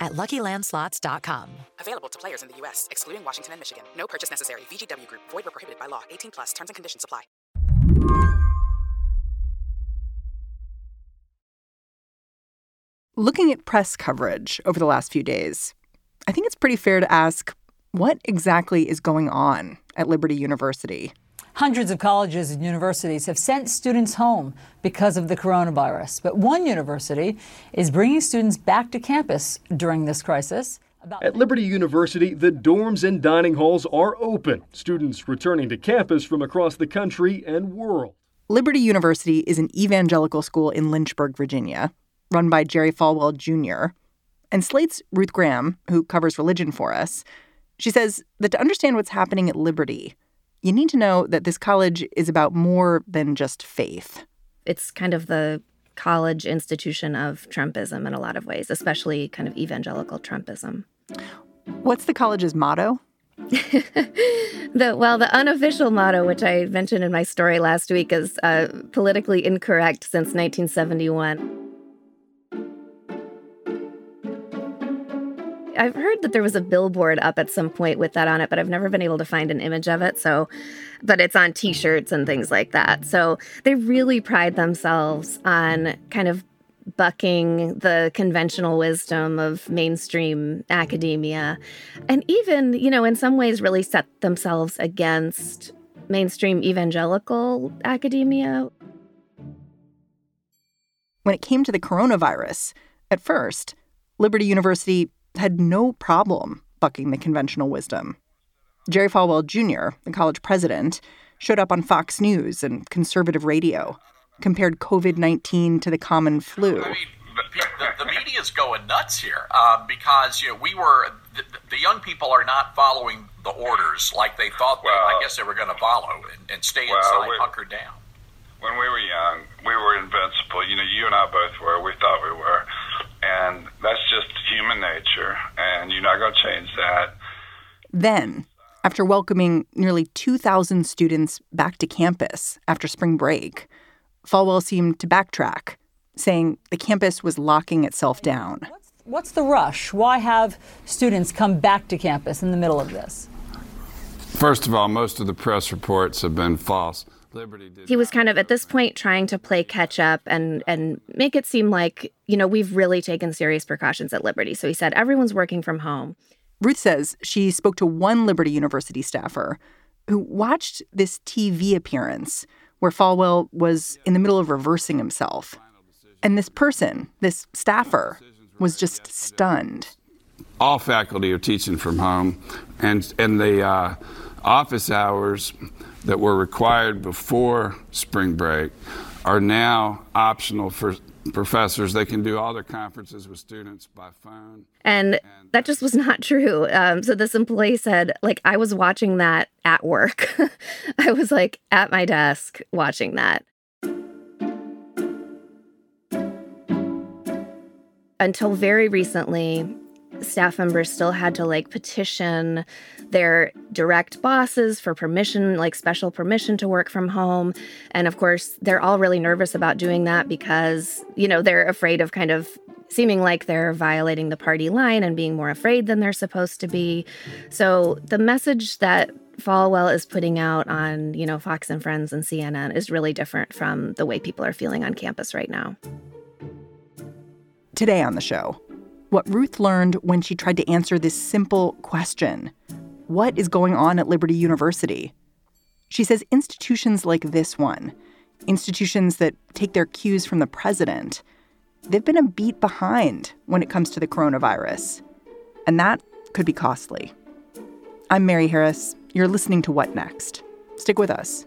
at LuckyLandSlots.com. Available to players in the U.S., excluding Washington and Michigan. No purchase necessary. VGW Group. Void where prohibited by law. 18 plus. Terms and conditions apply. Looking at press coverage over the last few days, I think it's pretty fair to ask what exactly is going on at Liberty University. Hundreds of colleges and universities have sent students home because of the coronavirus. But one university is bringing students back to campus during this crisis. At Liberty University, the dorms and dining halls are open. Students returning to campus from across the country and world. Liberty University is an evangelical school in Lynchburg, Virginia, run by Jerry Falwell Jr. And Slate's Ruth Graham, who covers religion for us, she says that to understand what's happening at Liberty, you need to know that this college is about more than just faith. It's kind of the college institution of Trumpism in a lot of ways, especially kind of evangelical Trumpism. What's the college's motto? the well, the unofficial motto, which I mentioned in my story last week, is uh, politically incorrect since 1971. I've heard that there was a billboard up at some point with that on it, but I've never been able to find an image of it. So, but it's on t shirts and things like that. So they really pride themselves on kind of bucking the conventional wisdom of mainstream academia. And even, you know, in some ways, really set themselves against mainstream evangelical academia. When it came to the coronavirus, at first, Liberty University had no problem bucking the conventional wisdom. Jerry Falwell Jr., the college president, showed up on Fox News and conservative radio, compared COVID 19 to the common flu. I mean, the, the media is going nuts here uh, because you know we were the, the, young people are not following the orders like they thought well, they, I guess they were going to follow and, and stay well, inside, we, hunkered down. When we were young, we were invincible. You know, you and I both were. We thought we were. And that's just human nature, and you're not going to change that. Then, after welcoming nearly 2,000 students back to campus after spring break, Falwell seemed to backtrack, saying the campus was locking itself down. What's, what's the rush? Why have students come back to campus in the middle of this? First of all, most of the press reports have been false. He was kind of at this point trying to play catch up and and make it seem like, you know, we've really taken serious precautions at Liberty. So he said everyone's working from home. Ruth says she spoke to one Liberty University staffer who watched this TV appearance where Falwell was in the middle of reversing himself. And this person, this staffer, was just stunned. All faculty are teaching from home, and and the uh, office hours that were required before spring break are now optional for professors. They can do all their conferences with students by phone. And, that just was not true. Um, so this employee said, like, I was watching that at work. I was like at my desk watching that. Until very recently, staff members still had to like petition their direct bosses for permission, like special permission to work from home. And of course, they're all really nervous about doing that because, you know, they're afraid of kind of seeming like they're violating the party line and being more afraid than they're supposed to be. So the message that Falwell is putting out on, you know, Fox and Friends and CNN is really different from the way people are feeling on campus right now. Today on the show, what Ruth learned when she tried to answer this simple question What is going on at Liberty University? She says institutions like this one, institutions that take their cues from the president, they've been a beat behind when it comes to the coronavirus. And that could be costly. I'm Mary Harris. You're listening to What Next? Stick with us.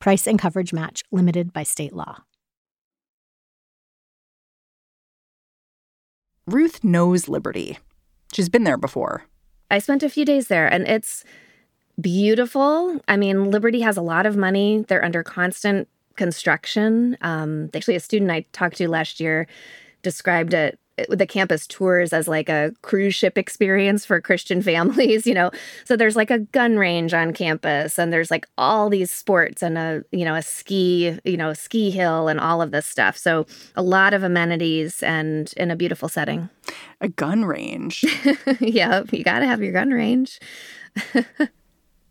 Price and coverage match limited by state law. Ruth knows Liberty. She's been there before. I spent a few days there and it's beautiful. I mean, Liberty has a lot of money. They're under constant construction. Um, actually, a student I talked to last year described it the campus tours as like a cruise ship experience for Christian families, you know. So there's like a gun range on campus and there's like all these sports and a, you know, a ski, you know, ski hill and all of this stuff. So a lot of amenities and in a beautiful setting. A gun range. yeah, you got to have your gun range.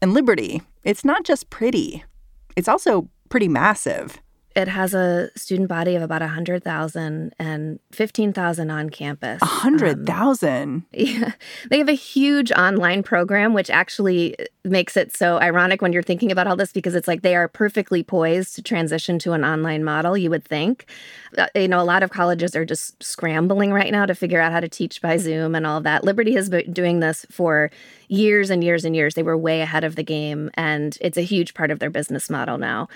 and Liberty, it's not just pretty. It's also pretty massive it has a student body of about 100,000 and 15,000 on campus. 100,000? Um, yeah. They have a huge online program, which actually makes it so ironic when you're thinking about all this because it's like they are perfectly poised to transition to an online model, you would think. Uh, you know, a lot of colleges are just scrambling right now to figure out how to teach by Zoom and all that. Liberty has been doing this for years and years and years. They were way ahead of the game, and it's a huge part of their business model now.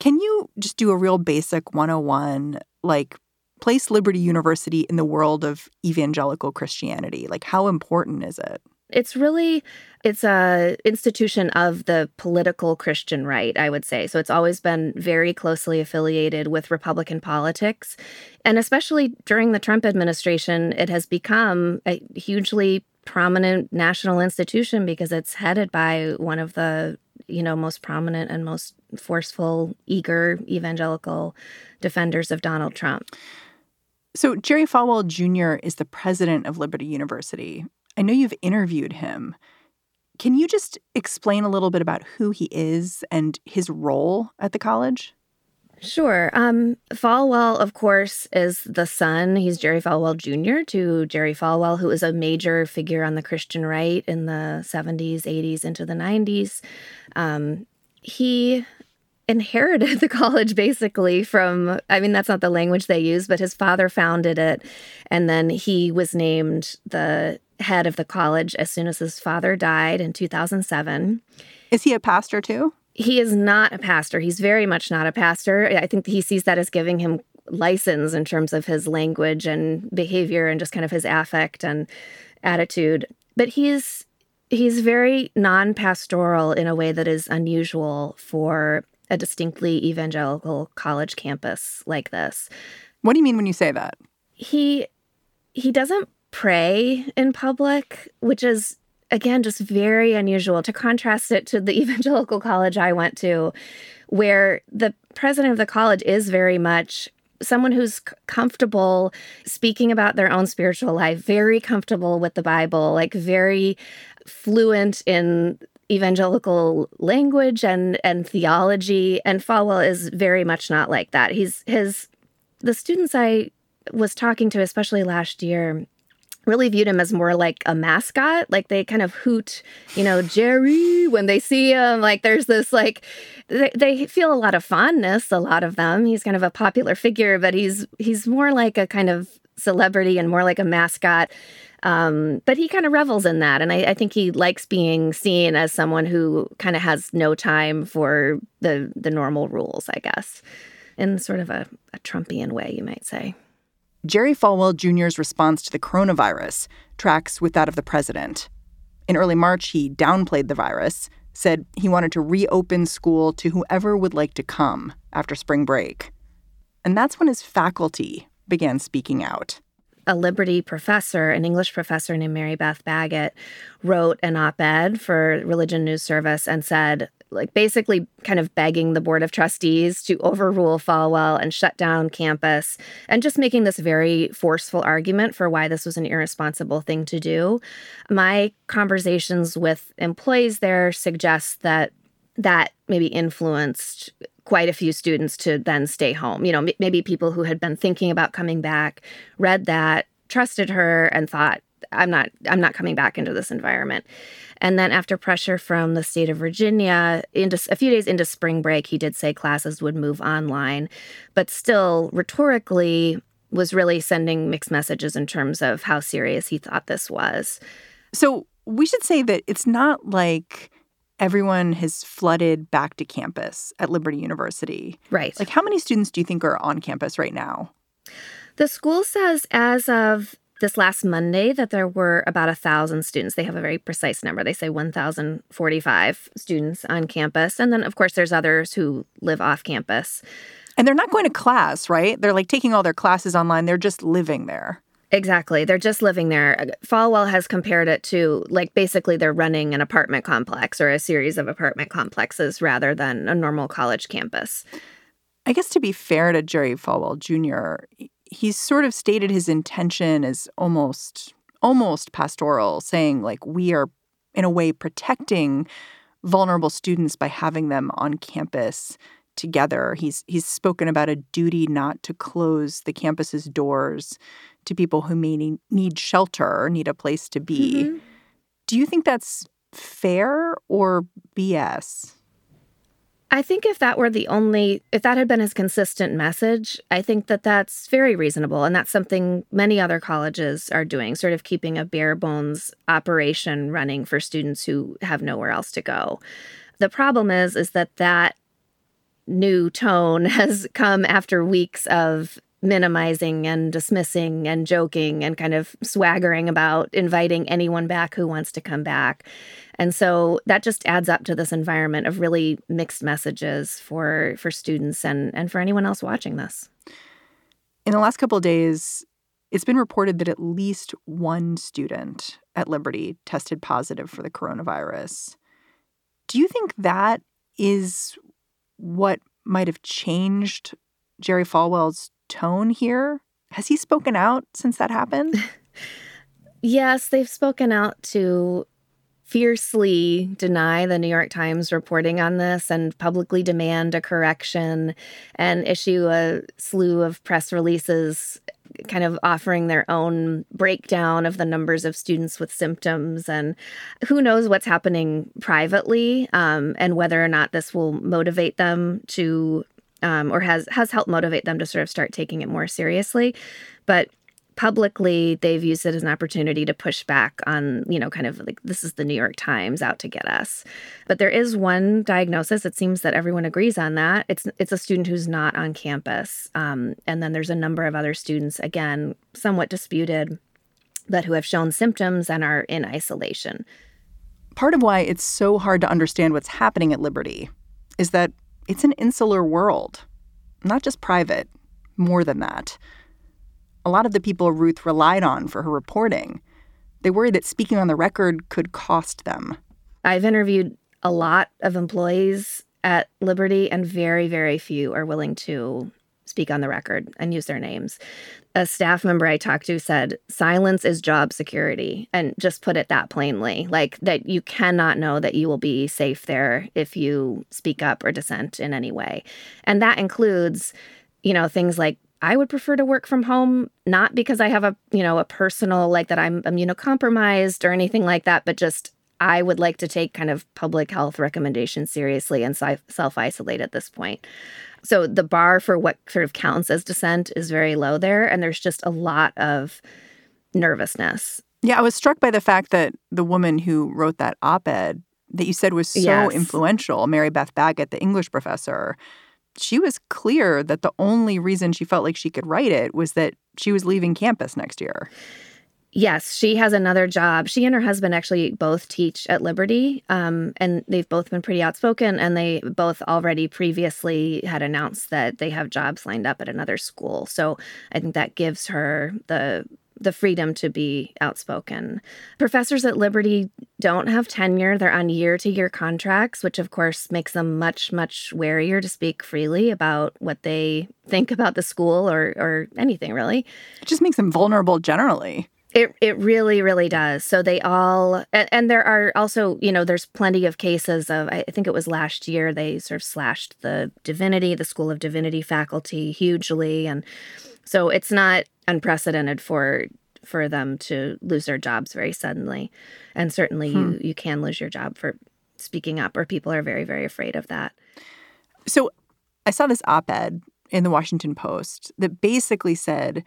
Can you just do a real basic 101, like place Liberty University in the world of evangelical Christianity? Like, how important is it? It's really it's a institution of the political Christian right, I would say. So it's always been very closely affiliated with Republican politics. And especially during the Trump administration, it has become a hugely prominent national institution because it's headed by one of the you know, most prominent and most forceful, eager evangelical defenders of Donald Trump. So, Jerry Falwell Jr. is the president of Liberty University. I know you've interviewed him. Can you just explain a little bit about who he is and his role at the college? Sure. Um, Falwell, of course, is the son. He's Jerry Falwell Jr. to Jerry Falwell, who is a major figure on the Christian right in the 70s, 80s, into the 90s. Um, he inherited the college basically from, I mean, that's not the language they use, but his father founded it. And then he was named the head of the college as soon as his father died in 2007. Is he a pastor too? he is not a pastor. He's very much not a pastor. I think he sees that as giving him license in terms of his language and behavior and just kind of his affect and attitude. But he's he's very non-pastoral in a way that is unusual for a distinctly evangelical college campus like this. What do you mean when you say that? He he doesn't pray in public, which is again, just very unusual to contrast it to the evangelical college I went to, where the president of the college is very much someone who's comfortable speaking about their own spiritual life, very comfortable with the Bible, like very fluent in evangelical language and and theology and Falwell is very much not like that. He's his the students I was talking to especially last year really viewed him as more like a mascot. Like they kind of hoot, you know, Jerry when they see him. Like there's this like they, they feel a lot of fondness. A lot of them. He's kind of a popular figure, but he's he's more like a kind of celebrity and more like a mascot. Um, but he kind of revels in that, and I, I think he likes being seen as someone who kind of has no time for the the normal rules, I guess, in sort of a, a Trumpian way, you might say. Jerry Falwell Jr.'s response to the coronavirus tracks with that of the president. In early March, he downplayed the virus, said he wanted to reopen school to whoever would like to come after spring break. And that's when his faculty began speaking out. A Liberty professor, an English professor named Mary Beth Baggett, wrote an op ed for Religion News Service and said, like basically kind of begging the board of trustees to overrule Falwell and shut down campus and just making this very forceful argument for why this was an irresponsible thing to do. My conversations with employees there suggest that that maybe influenced quite a few students to then stay home. You know, m- maybe people who had been thinking about coming back read that, trusted her and thought I'm not I'm not coming back into this environment. And then after pressure from the state of Virginia, into a few days into spring break, he did say classes would move online, but still rhetorically was really sending mixed messages in terms of how serious he thought this was. So we should say that it's not like everyone has flooded back to campus at Liberty University. Right. Like how many students do you think are on campus right now? The school says as of this last Monday that there were about a thousand students. They have a very precise number. They say 1,045 students on campus. And then, of course, there's others who live off campus. And they're not going to class, right? They're like taking all their classes online. They're just living there. Exactly. They're just living there. Uh, Falwell has compared it to like basically they're running an apartment complex or a series of apartment complexes rather than a normal college campus. I guess to be fair to Jerry Falwell Jr., he's sort of stated his intention as almost almost pastoral, saying like we are in a way protecting vulnerable students by having them on campus together. He's he's spoken about a duty not to close the campus's doors to people who may need shelter or need a place to be. Mm-hmm. Do you think that's fair or BS? I think if that were the only, if that had been his consistent message, I think that that's very reasonable. And that's something many other colleges are doing, sort of keeping a bare bones operation running for students who have nowhere else to go. The problem is, is that that new tone has come after weeks of minimizing and dismissing and joking and kind of swaggering about inviting anyone back who wants to come back. And so that just adds up to this environment of really mixed messages for for students and and for anyone else watching this. In the last couple days, it's been reported that at least one student at Liberty tested positive for the coronavirus. Do you think that is what might have changed Jerry Falwell's tone here? Has he spoken out since that happened? yes, they've spoken out to fiercely deny the New York Times reporting on this and publicly demand a correction and issue a slew of press releases kind of offering their own breakdown of the numbers of students with symptoms and who knows what's happening privately um, and whether or not this will motivate them to um, or has has helped motivate them to sort of start taking it more seriously. But publicly they've used it as an opportunity to push back on you know kind of like this is the new york times out to get us. But there is one diagnosis it seems that everyone agrees on that. It's it's a student who's not on campus um, and then there's a number of other students again somewhat disputed but who have shown symptoms and are in isolation. Part of why it's so hard to understand what's happening at liberty is that it's an insular world not just private more than that a lot of the people Ruth relied on for her reporting. They worried that speaking on the record could cost them. I've interviewed a lot of employees at Liberty, and very, very few are willing to speak on the record and use their names. A staff member I talked to said, silence is job security, and just put it that plainly like that you cannot know that you will be safe there if you speak up or dissent in any way. And that includes, you know, things like I would prefer to work from home, not because I have a, you know, a personal like that I'm immunocompromised or anything like that, but just I would like to take kind of public health recommendations seriously and self isolate at this point. So the bar for what sort of counts as dissent is very low there. And there's just a lot of nervousness. Yeah, I was struck by the fact that the woman who wrote that op ed that you said was so yes. influential, Mary Beth Baggett, the English professor, she was clear that the only reason she felt like she could write it was that she was leaving campus next year. Yes, she has another job. She and her husband actually both teach at Liberty, um, and they've both been pretty outspoken. And they both already previously had announced that they have jobs lined up at another school. So I think that gives her the the freedom to be outspoken. Professors at Liberty don't have tenure. They're on year to year contracts, which of course makes them much, much warier to speak freely about what they think about the school or, or anything really. It just makes them vulnerable generally. It it really really does. So they all and, and, there are also you know there's plenty of cases of I think it was last year they sort of slashed the divinity the School of Divinity faculty hugely and so it's not unprecedented for for them to lose their jobs very suddenly and certainly hmm. you you can lose your job for speaking up or people are very very afraid of that. So I saw this op-ed in the Washington Post that basically said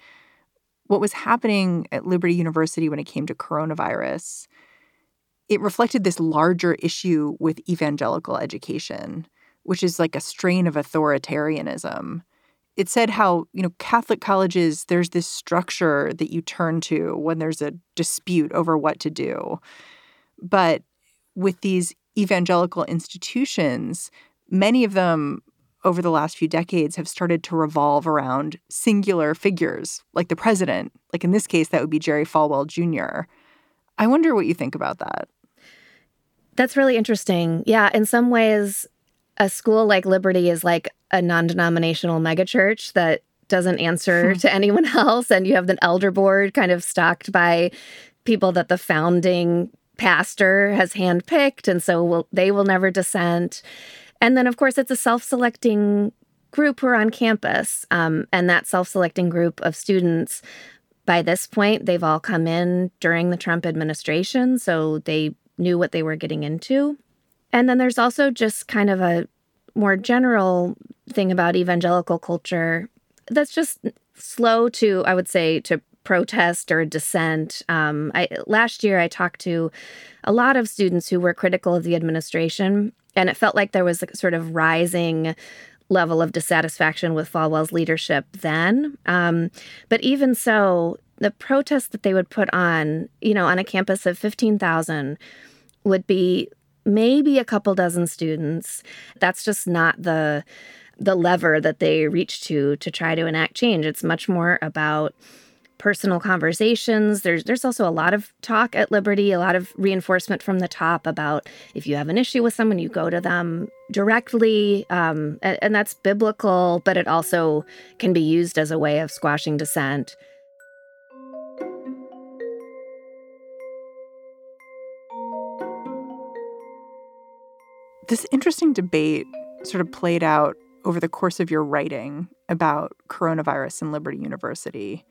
what was happening at Liberty University when it came to coronavirus, it reflected this larger issue with evangelical education, which is like a strain of authoritarianism. It said how, you know, Catholic colleges, there's this structure that you turn to when there's a dispute over what to do. But with these evangelical institutions, many of them over the last few decades have started to revolve around singular figures like the president. Like in this case, that would be Jerry Falwell Jr. I wonder what you think about that. That's really interesting. Yeah, in some ways, a school like Liberty is like a non denominational megachurch that doesn't answer hmm. to anyone else. And you have the elder board kind of stocked by people that the founding pastor has handpicked. And so will, they will never dissent. And then, of course, it's a self selecting group who are on campus. Um, and that self selecting group of students, by this point, they've all come in during the Trump administration. So they knew what they were getting into. And then there's also just kind of a more general thing about evangelical culture that's just slow to, I would say, to protest or dissent. Um, I, last year, I talked to a lot of students who were critical of the administration and it felt like there was a sort of rising level of dissatisfaction with Falwell's leadership then. Um, but even so, the protests that they would put on, you know, on a campus of 15,000 would be maybe a couple dozen students. That's just not the the lever that they reach to to try to enact change. It's much more about personal conversations. There's there's also a lot of talk at Liberty, a lot of reinforcement from the top about if you have an issue with someone, you go to them directly, um, and, and that's biblical, but it also can be used as a way of squashing dissent. This interesting debate sort of played out over the course of your writing about coronavirus and Liberty University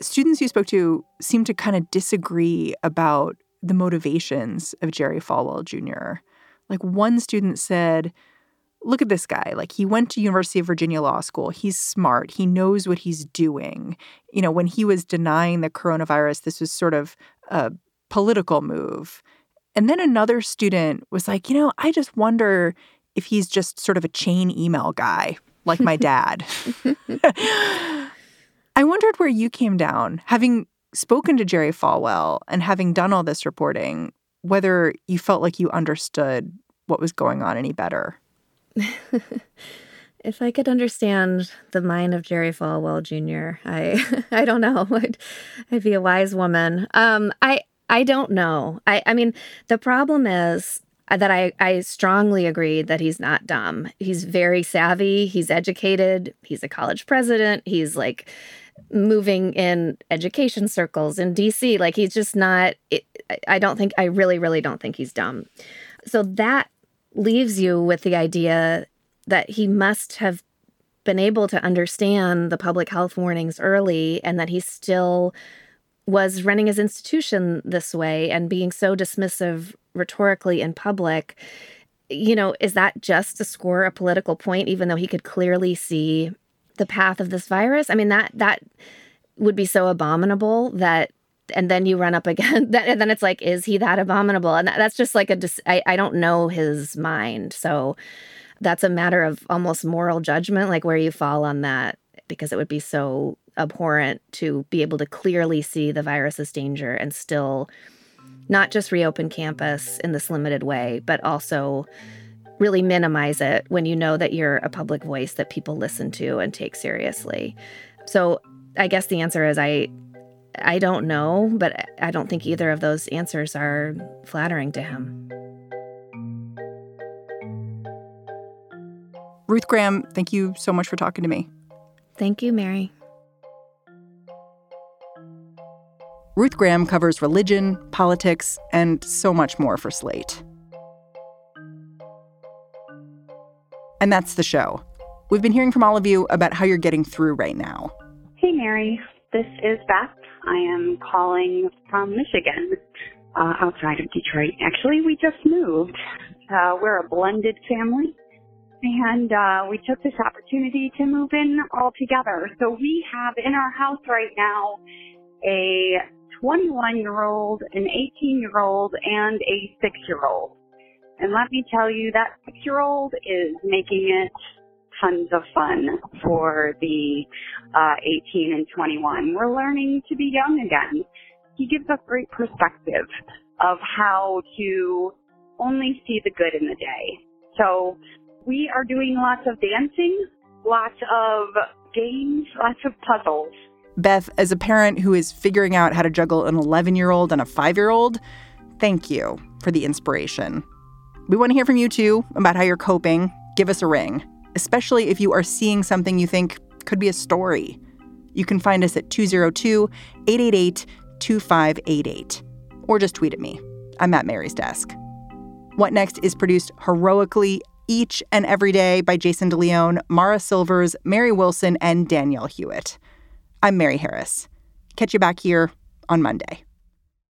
students you spoke to seem to kind of disagree about the motivations of Jerry Falwell Jr. Like one student said, look at this guy. Like he went to University of Virginia Law School. He's smart. He knows what he's doing. You know, when he was denying the coronavirus, this was sort of a political move. And then another student was like, you know, I just wonder if he's just sort of a chain email guy like my dad. I wondered where you came down, having spoken to Jerry Falwell and having done all this reporting, whether you felt like you understood what was going on any better. if I could understand the mind of Jerry Falwell Jr., I I don't know. I'd, I'd be a wise woman. Um, I I don't know. I I mean, the problem is that I, I strongly agree that he's not dumb. He's very savvy. He's educated. He's a college president. He's like moving in education circles in DC. Like he's just not, it, I don't think, I really, really don't think he's dumb. So that leaves you with the idea that he must have been able to understand the public health warnings early and that he still was running his institution this way and being so dismissive rhetorically in public. You know, is that just to score a political point, even though he could clearly see the path of this virus? I mean, that that would be so abominable that and then you run up again that and then it's like is he that abominable and that, that's just like a I, I don't know his mind so that's a matter of almost moral judgment like where you fall on that because it would be so abhorrent to be able to clearly see the virus's danger and still not just reopen campus in this limited way but also really minimize it when you know that you're a public voice that people listen to and take seriously so i guess the answer is i I don't know, but I don't think either of those answers are flattering to him. Ruth Graham, thank you so much for talking to me. Thank you, Mary. Ruth Graham covers religion, politics, and so much more for Slate. And that's the show. We've been hearing from all of you about how you're getting through right now. Hey, Mary. This is Beth. I am calling from Michigan, uh, outside of Detroit. Actually, we just moved. Uh, we're a blended family, and uh, we took this opportunity to move in all together. So we have in our house right now a 21 year old, an 18 year old, and a 6 year old. And let me tell you, that 6 year old is making it tons of fun for the uh, 18 and 21. We're learning to be young again. He gives us great perspective of how to only see the good in the day. So we are doing lots of dancing, lots of games, lots of puzzles. Beth, as a parent who is figuring out how to juggle an 11 year old and a five year old, thank you for the inspiration. We want to hear from you too about how you're coping. Give us a ring especially if you are seeing something you think could be a story. You can find us at 202 888 2588 or just tweet at me. I'm at Mary's desk. What Next is produced heroically each and every day by Jason DeLeon, Mara Silvers, Mary Wilson, and Danielle Hewitt. I'm Mary Harris. Catch you back here on Monday.